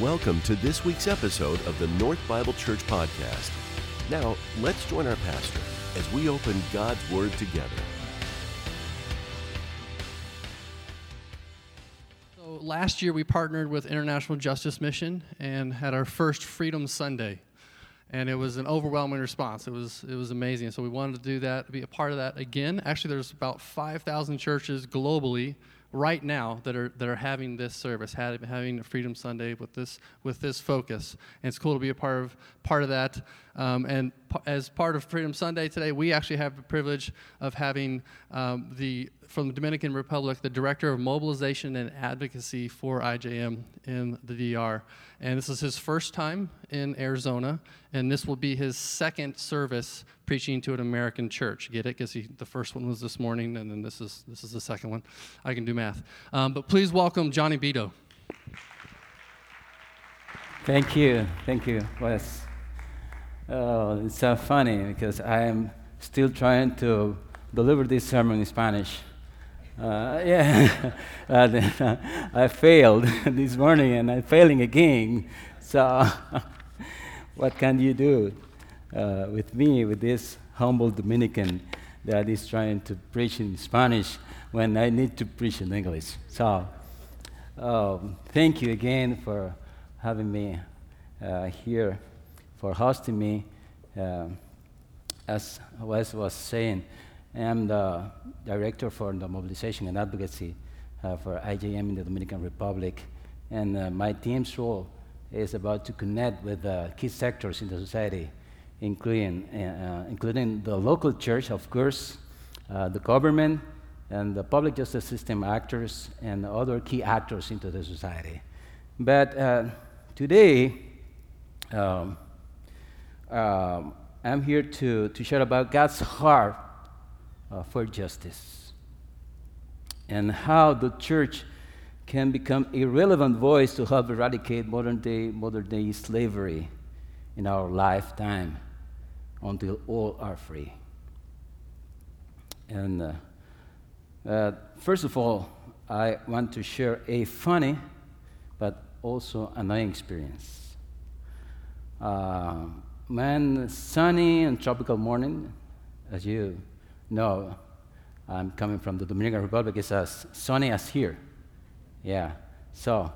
Welcome to this week's episode of the North Bible Church Podcast. Now, let's join our pastor as we open God's Word together. So last year we partnered with International Justice Mission and had our first Freedom Sunday. And it was an overwhelming response. It was, it was amazing. So we wanted to do that, be a part of that again. Actually, there's about 5,000 churches globally right now that are that are having this service, having Freedom Sunday with this with this focus. And it's cool to be a part of part of that. Um, and p- as part of Freedom Sunday today, we actually have the privilege of having um, the from the Dominican Republic, the director of mobilization and advocacy for IJM in the DR. And this is his first time in Arizona, and this will be his second service preaching to an American church. Get it? Because the first one was this morning, and then this is this is the second one. I can do math. Um, but please welcome Johnny Beto. Thank you, thank you, Wes. Oh, it's so funny because I am still trying to deliver this sermon in Spanish. Uh, yeah, uh, I failed this morning and I'm failing again. So, what can you do uh, with me, with this humble Dominican that is trying to preach in Spanish when I need to preach in English? So, um, thank you again for having me uh, here, for hosting me. Uh, as Wes was saying, I'm the director for the mobilization and advocacy uh, for IJM in the Dominican Republic. And uh, my team's role is about to connect with uh, key sectors in the society, including, uh, including the local church, of course, uh, the government, and the public justice system actors, and other key actors into the society. But uh, today, um, um, I'm here to, to share about God's heart uh, for justice and how the church can become a relevant voice to help eradicate modern day, modern day slavery in our lifetime until all are free. And uh, uh, first of all, I want to share a funny but also annoying experience. Uh, one sunny and tropical morning, as you know, I'm coming from the Dominican Republic. It's as sunny as here. Yeah. So,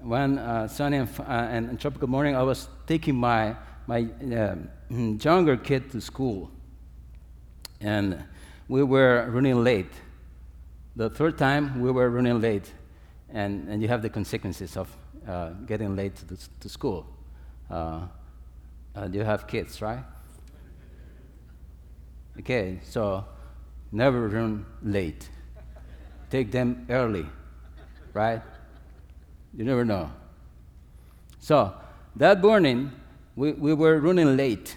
when uh, sunny and, uh, and, and, tropical morning, I was taking my, my uh, younger kid to school. And we were running late. The third time, we were running late. And, and you have the consequences of uh, getting late to, the, to school. Uh, uh, you have kids, right? Okay, so never run late. Take them early, right? You never know. So that morning, we, we were running late,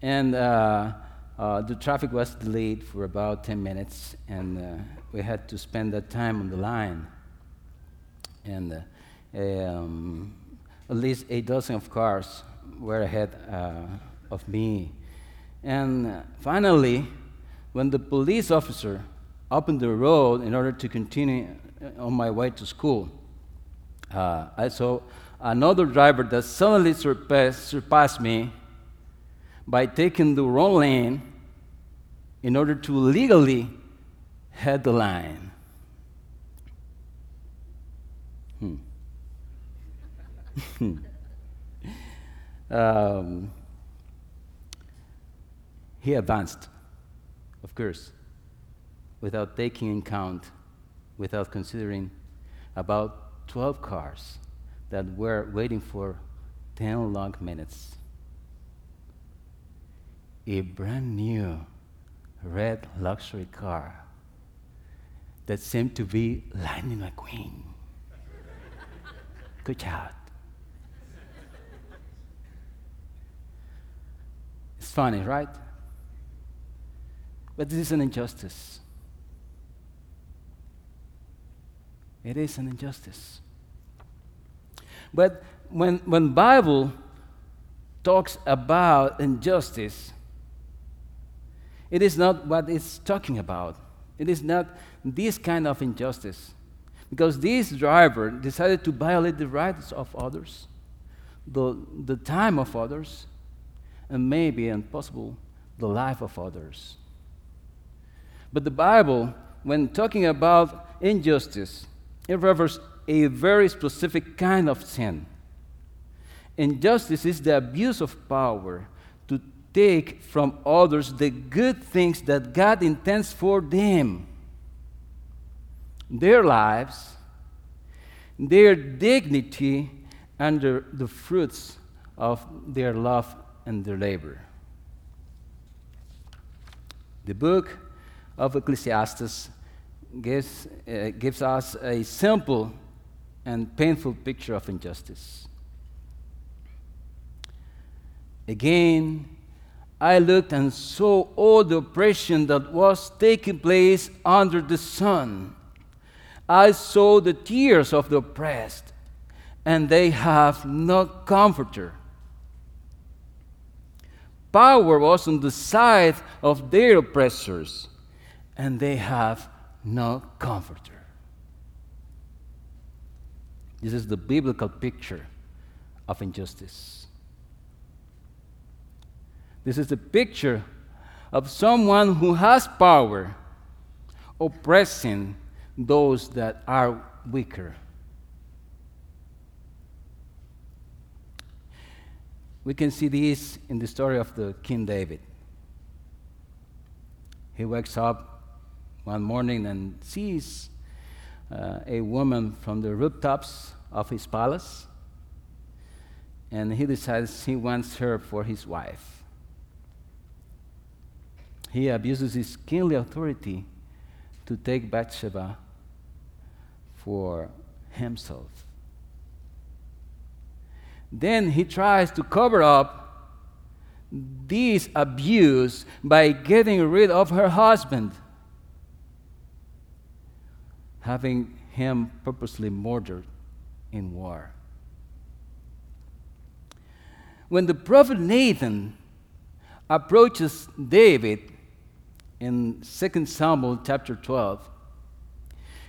and uh, uh, the traffic was delayed for about 10 minutes, and uh, we had to spend that time on the line. And uh, um, at least a dozen of cars were ahead uh, of me and finally, when the police officer opened the road in order to continue uh, on my way to school, uh, I saw another driver that suddenly surpassed, surpassed me by taking the wrong lane in order to legally head the line. Hmm. um, he advanced, of course, without taking in count, without considering about 12 cars that were waiting for 10 long minutes. A brand new red luxury car that seemed to be Lightning McQueen. Good job. It's funny, right? But this is an injustice. It is an injustice. But when when Bible talks about injustice, it is not what it's talking about. It is not this kind of injustice. Because this driver decided to violate the rights of others, the, the time of others, and maybe and possible the life of others. But the Bible, when talking about injustice, it refers a very specific kind of sin. Injustice is the abuse of power to take from others the good things that God intends for them their lives, their dignity, and the, the fruits of their love and their labor. The book of Ecclesiastes gives, uh, gives us a simple and painful picture of injustice. Again, I looked and saw all the oppression that was taking place under the sun. I saw the tears of the oppressed, and they have no comforter. Power was on the side of their oppressors, and they have no comforter. This is the biblical picture of injustice. This is the picture of someone who has power oppressing those that are weaker. We can see this in the story of the King David. He wakes up one morning and sees uh, a woman from the rooftops of his palace, and he decides he wants her for his wife. He abuses his kingly authority to take Bathsheba for himself. Then he tries to cover up this abuse by getting rid of her husband, having him purposely murdered in war. When the prophet Nathan approaches David in 2 Samuel chapter 12,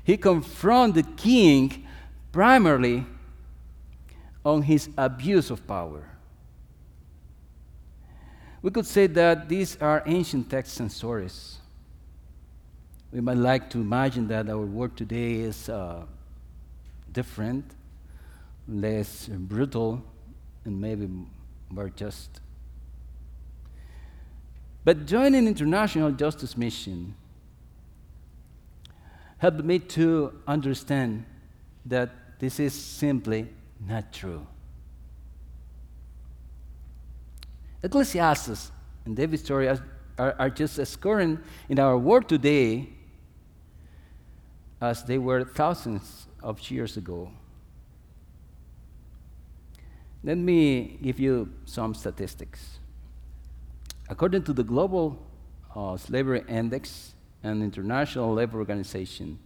he confronts the king primarily on his abuse of power. We could say that these are ancient texts and stories. We might like to imagine that our world today is uh, different, less brutal, and maybe more just. But joining international justice mission helped me to understand that this is simply not true. Ecclesiastes and David's story are, are, just as current in our world today as they were thousands of years ago. Let me give you some statistics. According to the Global uh, Slavery Index and International Labor Organization,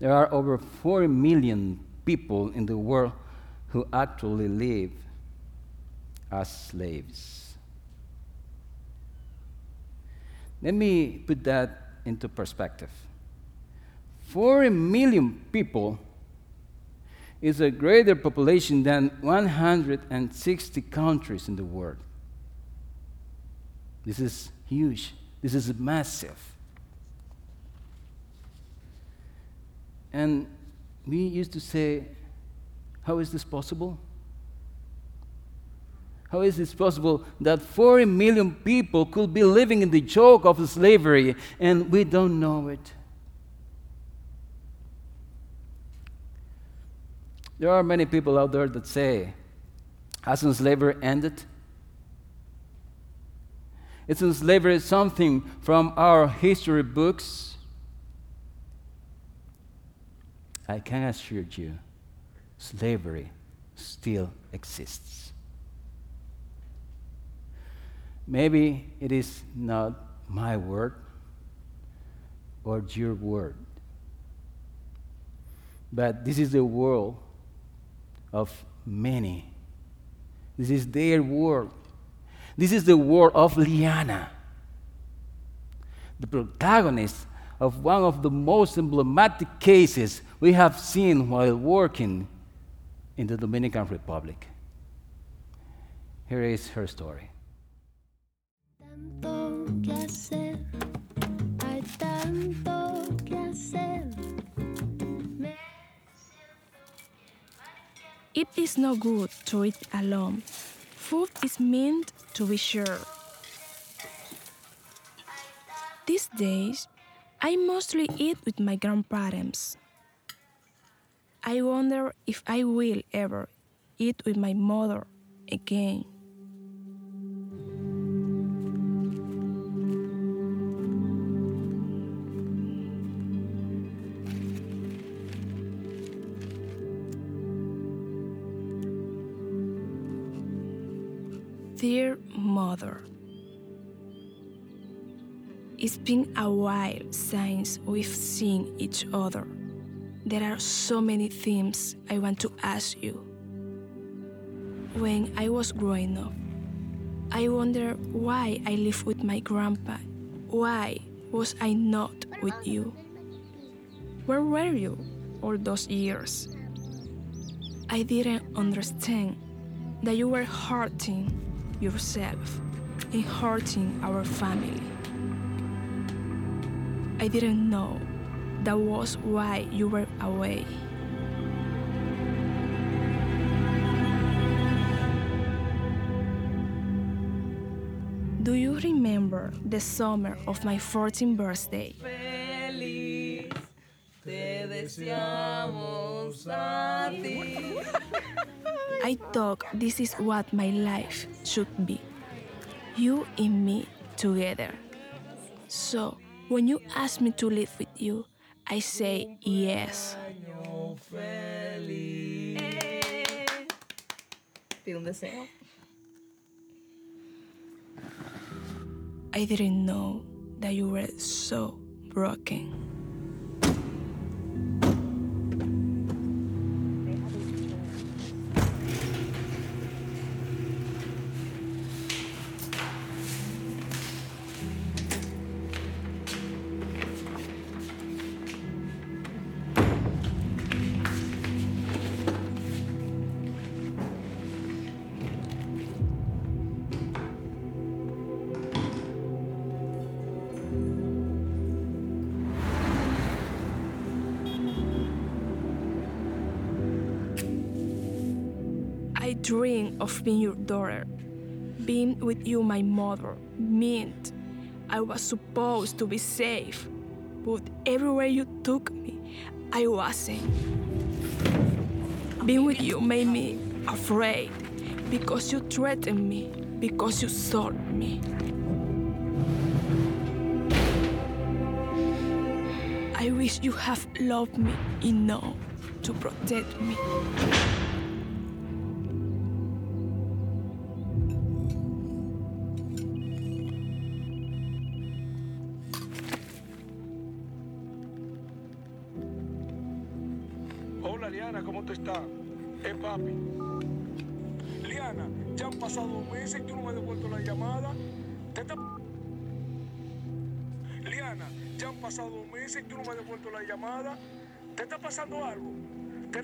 there are over 4 million people in the world who actually live as slaves. Let me put that into perspective. 4 million people is a greater population than 160 countries in the world. This is huge. This is massive. And we used to say, How is this possible? How is it possible that 40 million people could be living in the yoke of slavery and we don't know it? There are many people out there that say, hasn't slavery ended? Isn't slavery something from our history books? I can assure you, slavery still exists. Maybe it is not my word or your word, but this is the world of many. This is their world. This is the world of Liana, the protagonist of one of the most emblematic cases we have seen while working in the Dominican Republic. Here is her story. It is no good to eat alone. Food is meant to be shared. These days, I mostly eat with my grandparents. I wonder if I will ever eat with my mother again. Dear Mother, It's been a while since we've seen each other. There are so many things I want to ask you. When I was growing up, I wonder why I lived with my grandpa. Why was I not with you? Where were you all those years? I didn't understand that you were hurting yourself and hurting our family. I didn't know that was why you were away. Do you remember the summer of my 14th birthday? Feliz, te deseamos a ti. I thought this is what my life should be you and me together. So, when you asked me to live with you, I say yes. Pide un deseo. I didn't know that you were so broken. Being your daughter, being with you, my mother, meant I was supposed to be safe, but everywhere you took me, I wasn't. Being with you made me afraid because you threatened me, because you sold me. I wish you have loved me enough to protect me.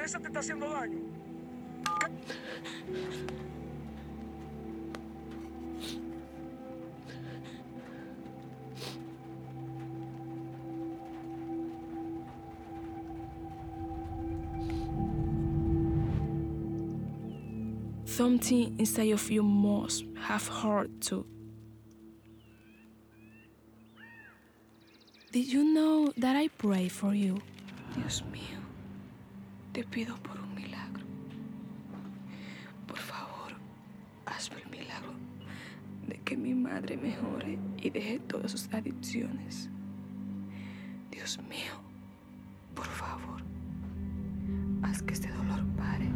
¿Teresa te está haciendo daño? Something inside of you must have hurt too. Did you know that I pray for you? Dios mío, te pido por un milagro. Por favor, hazme el milagro de que mi madre mejore y deje todas sus adicciones. Dios mío, por favor, haz que este dolor pare.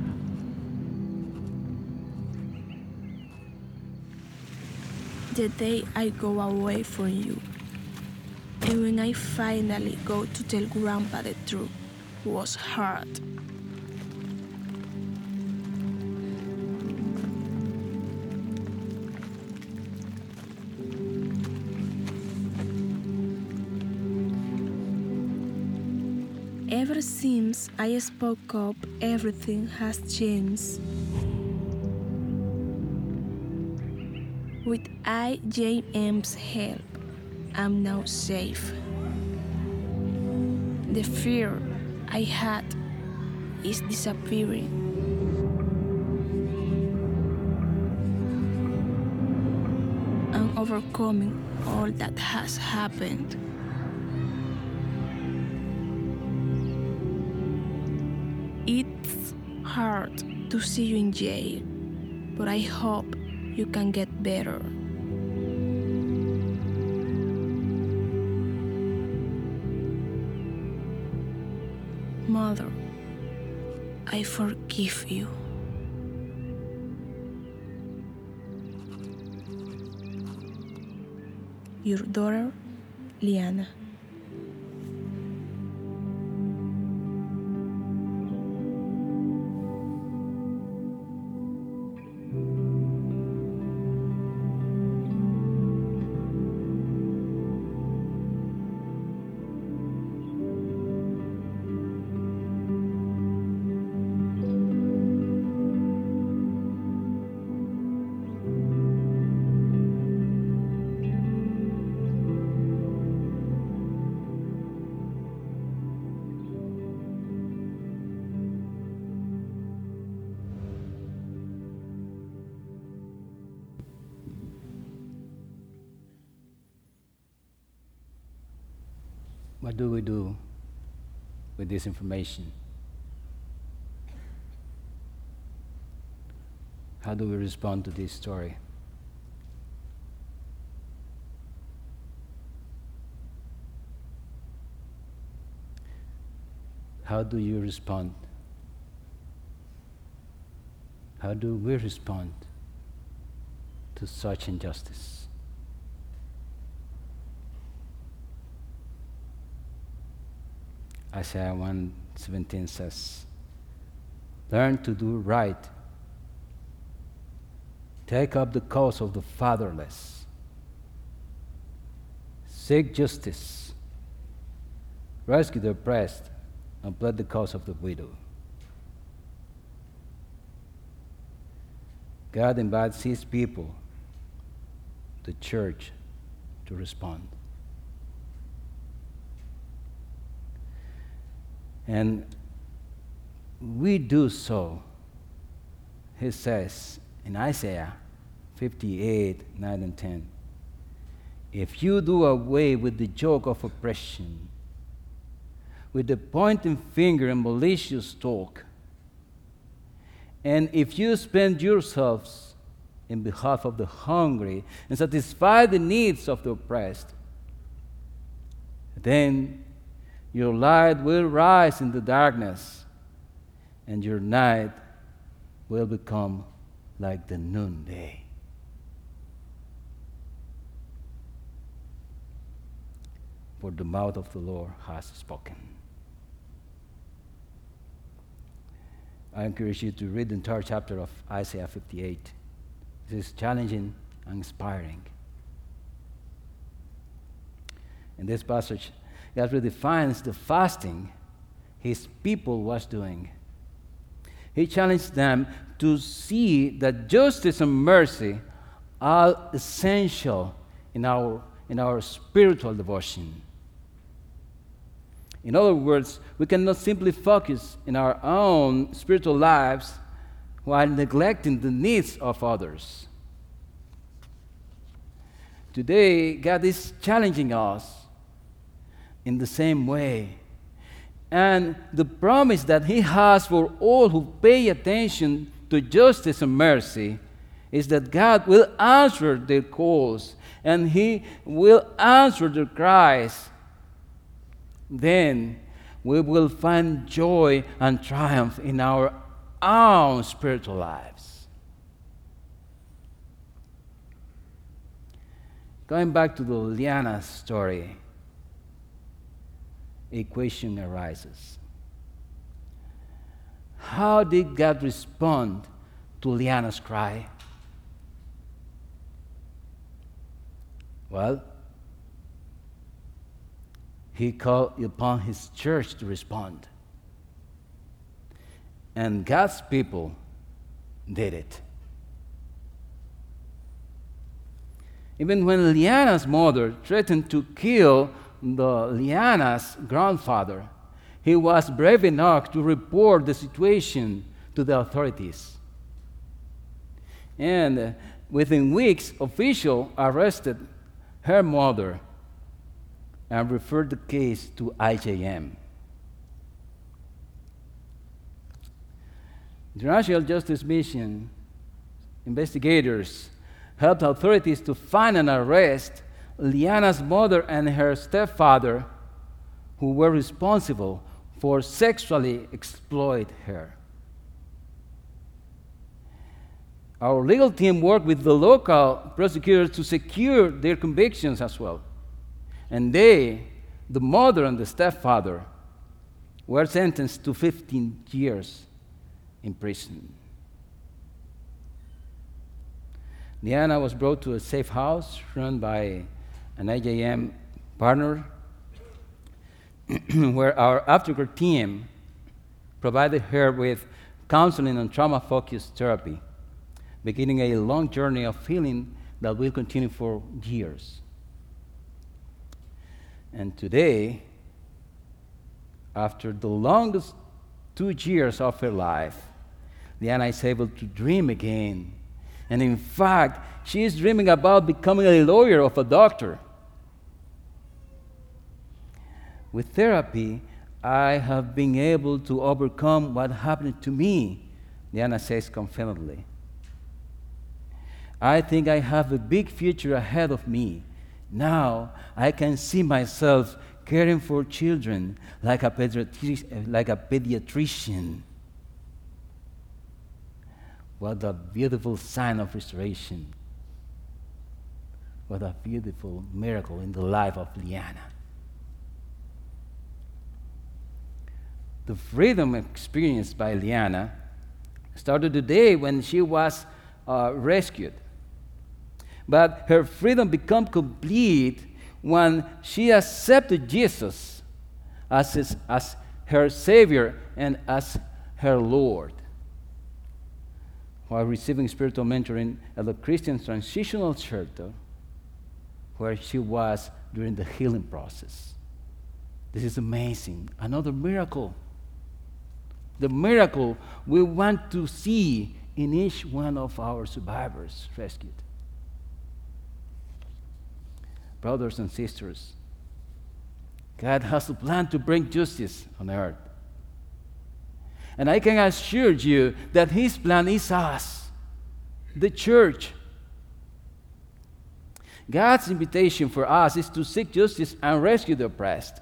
the day I go away from you. And when I finally go to tell Grandpa the truth, was hard. Ever since I spoke up, everything has changed. With IJM's help, I'm now safe. The fear I had is disappearing. I'm overcoming all that has happened. It's hard to see you in jail, but I hope you can get better. I forgive you. Your daughter, Liana. What do we do with this information? How do we respond to this story? How do you respond? How do we respond to such injustice? Isaiah 117 says, Learn to do right. Take up the cause of the fatherless. Seek justice. Rescue the oppressed and plead the cause of the widow. God invites his people, the church, to respond. And we do so, he says in Isaiah 58 9 and 10. If you do away with the joke of oppression, with the pointing finger and malicious talk, and if you spend yourselves in behalf of the hungry and satisfy the needs of the oppressed, then your light will rise in the darkness, and your night will become like the noonday. For the mouth of the Lord has spoken. I encourage you to read the entire chapter of Isaiah 58. This is challenging and inspiring. In this passage, God redefines the fasting his people was doing. He challenged them to see that justice and mercy are essential in our, in our spiritual devotion. In other words, we cannot simply focus in our own spiritual lives while neglecting the needs of others. Today, God is challenging us in the same way. And the promise that He has for all who pay attention to justice and mercy is that God will answer their calls and He will answer their cries then we will find joy and triumph in our own spiritual lives. Going back to the Liana story, a question arises. How did God respond to Liana's cry? Well, he called upon his church to respond. And God's people did it. Even when Liana's mother threatened to kill the Liana's grandfather, he was brave enough to report the situation to the authorities. And uh, within weeks, officials arrested her mother and referred the case to IJM. International Justice Mission investigators helped authorities to find and arrest Liana's mother and her stepfather, who were responsible for sexually exploit her. Our legal team worked with the local prosecutors to secure their convictions as well. And they, the mother and the stepfather, were sentenced to 15 years in prison. Liana was brought to a safe house run by an IJM partner where our aftercare team provided her with counseling and trauma focused therapy, beginning a long journey of healing that will continue for years. And today, after the longest two years of her life, Liana is able to dream again. And in fact, she is dreaming about becoming a lawyer or a doctor. With therapy, I have been able to overcome what happened to me, Liana says confidently. I think I have a big future ahead of me. Now I can see myself caring for children like a, pediatri- like a pediatrician. What a beautiful sign of restoration. What a beautiful miracle in the life of Liana. The freedom experienced by Liana started the day when she was uh, rescued. But her freedom became complete when she accepted Jesus as, his, as her Savior and as her Lord. While receiving spiritual mentoring at the Christian Transitional Shelter, where she was during the healing process. This is amazing. Another miracle. The miracle we want to see in each one of our survivors rescued. Brothers and sisters, God has a plan to bring justice on earth. And I can assure you that His plan is us, the church. God's invitation for us is to seek justice and rescue the oppressed.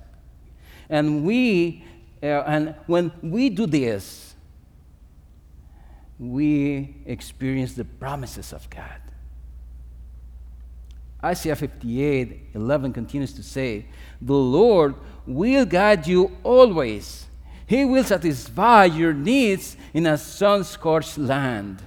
And we, and when we do this, we experience the promises of God. Isaiah 58 11 continues to say, The Lord will guide you always. He will satisfy your needs in a sun scorched land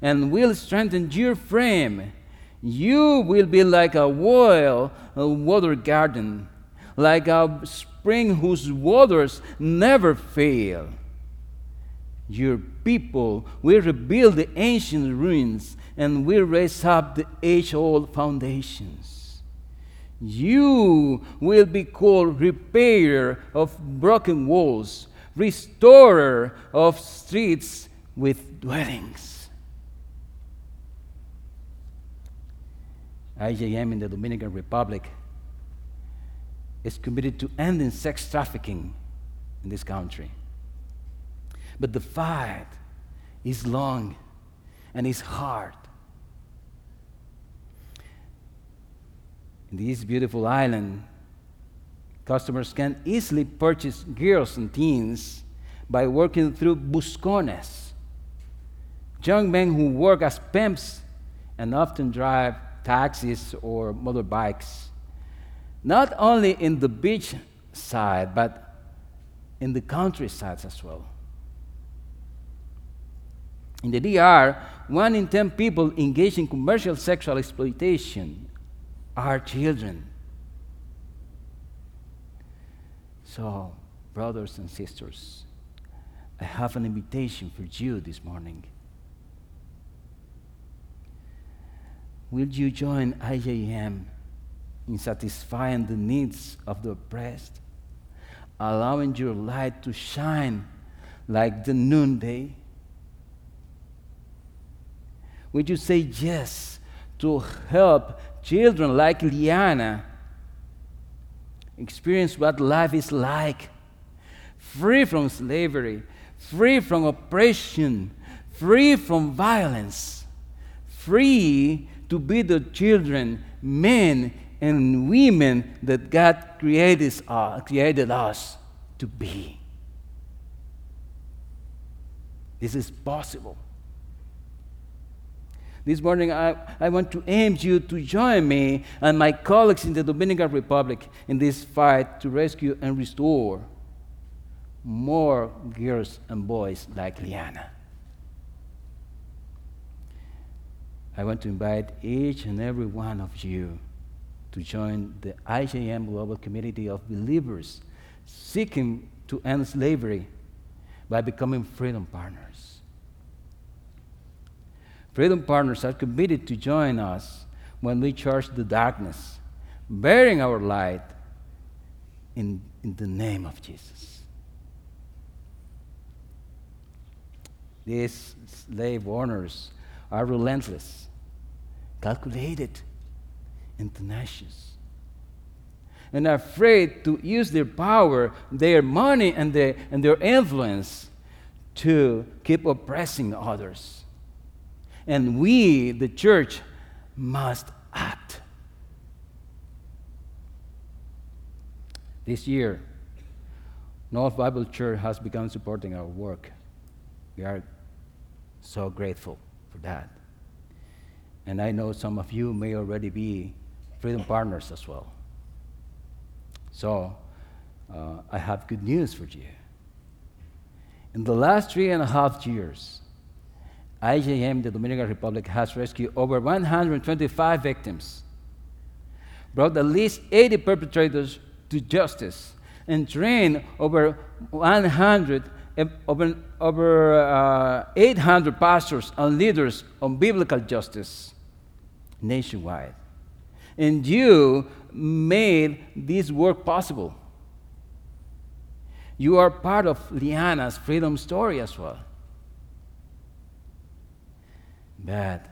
and will strengthen your frame. You will be like a well a water garden, like a spring whose waters never fail. Your people will rebuild the ancient ruins and will raise up the age old foundations. You will be called repairer of broken walls, restorer of streets with dwellings. IJM in the Dominican Republic is committed to ending sex trafficking in this country. But the fight is long and is hard. In this beautiful island, customers can easily purchase girls and teens by working through buscones, young men who work as pimps and often drive taxis or motorbikes, not only in the beach side, but in the countryside as well. In the DR, one in 10 people engaged in commercial sexual exploitation are children. So, brothers and sisters, I have an invitation for you this morning. Will you join IJM in satisfying the needs of the oppressed, allowing your light to shine like the noonday? Would you say yes to help children like Liana experience what life is like, free from slavery, free from oppression, free from violence, free to be the children, men, and women that God created, uh, created us to be. This is possible. This morning, I, I want to aim you to join me and my colleagues in the Dominican Republic in this fight to rescue and restore more girls and boys like Liana. I want to invite each and every one of you to join the IJM global community of believers seeking to end slavery by becoming freedom partners. Freedom Partners are committed to join us when we charge the darkness, bearing our light in, in the name of Jesus. These slave owners are relentless, calculated, and tenacious, and are afraid to use their power, their money, and their, and their influence to keep oppressing others. And we, the church, must act. This year, North Bible Church has begun supporting our work. We are so grateful for that. And I know some of you may already be freedom partners as well. So, uh, I have good news for you. In the last three and a half years, IJM, the Dominican Republic, has rescued over 125 victims, brought at least 80 perpetrators to justice, and trained over 100, eh, over, over uh, 800 pastors and leaders on biblical justice nationwide. And you made this work possible. You are part of Liana's freedom story as well that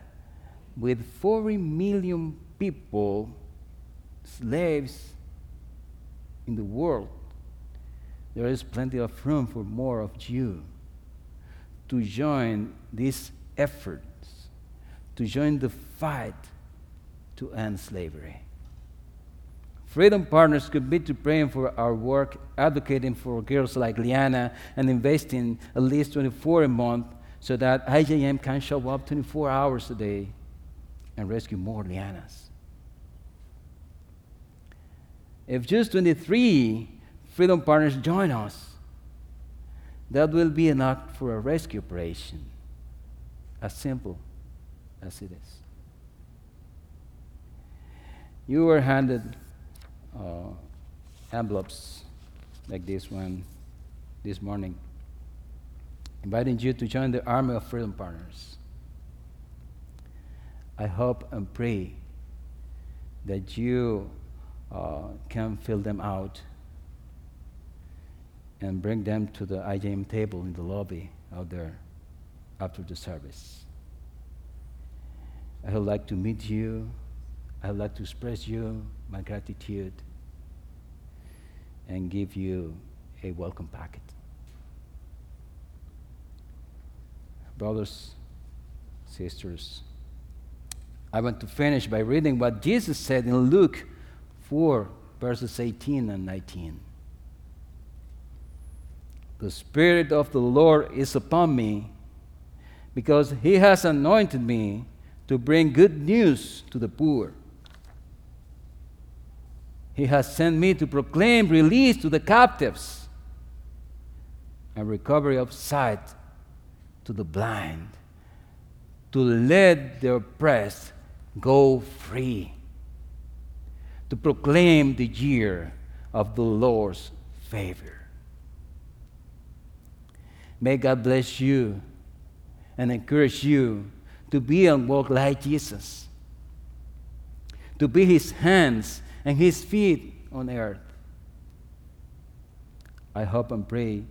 with 40 million people, slaves in the world, there is plenty of room for more of you to join these efforts, to join the fight to end slavery. Freedom Partners commit to praying for our work, advocating for girls like Liana, and investing at least 24 a month so that IJM can show up 24 hours a day and rescue more lianas. If just 23 Freedom Partners join us, that will be enough for a rescue operation, as simple as it is. You were handed uh, envelopes like this one this morning inviting you to join the army of freedom partners. I hope and pray that you uh, can fill them out and bring them to the IJM table in the lobby out there after the service. I would like to meet you. I would like to express you my gratitude and give you a welcome packet. brothers, sisters. I want to finish by reading what Jesus said in Luke 4, verses 18 and 19. The Spirit of the Lord is upon me because He has anointed me to bring good news to the poor. He has sent me to proclaim release to the captives and recovery of sight to the blind, to let the oppressed go free, to proclaim the year of the Lord's favor. May God bless you and encourage you to be and walk like Jesus, to be his hands and his feet on earth. I hope and pray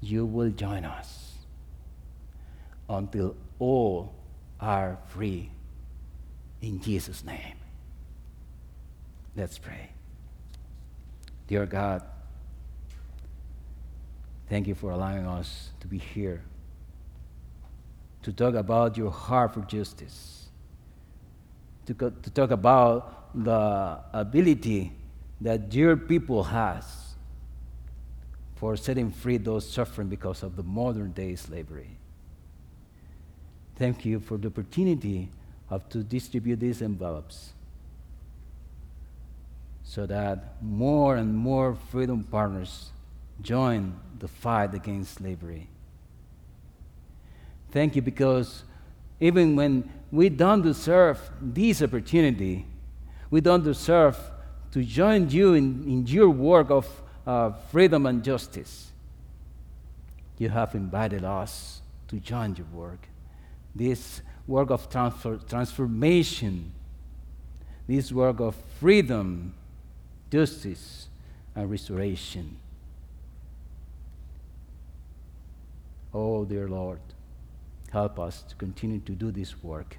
you will join us until all are free. In Jesus' name. Let's pray. Dear God, thank you for allowing us to be here to talk about your heart for justice, to, to talk about the ability that your people has for setting free those suffering because of the modern day slavery. Thank you for the opportunity of to distribute these envelopes so that more and more freedom partners join the fight against slavery. Thank you because even when we don't deserve this opportunity, we don't deserve to join you in, in your work of uh, freedom and justice. You have invited us to join your work. This work of transfer, transformation, this work of freedom, justice, and restoration. Oh, dear Lord, help us to continue to do this work.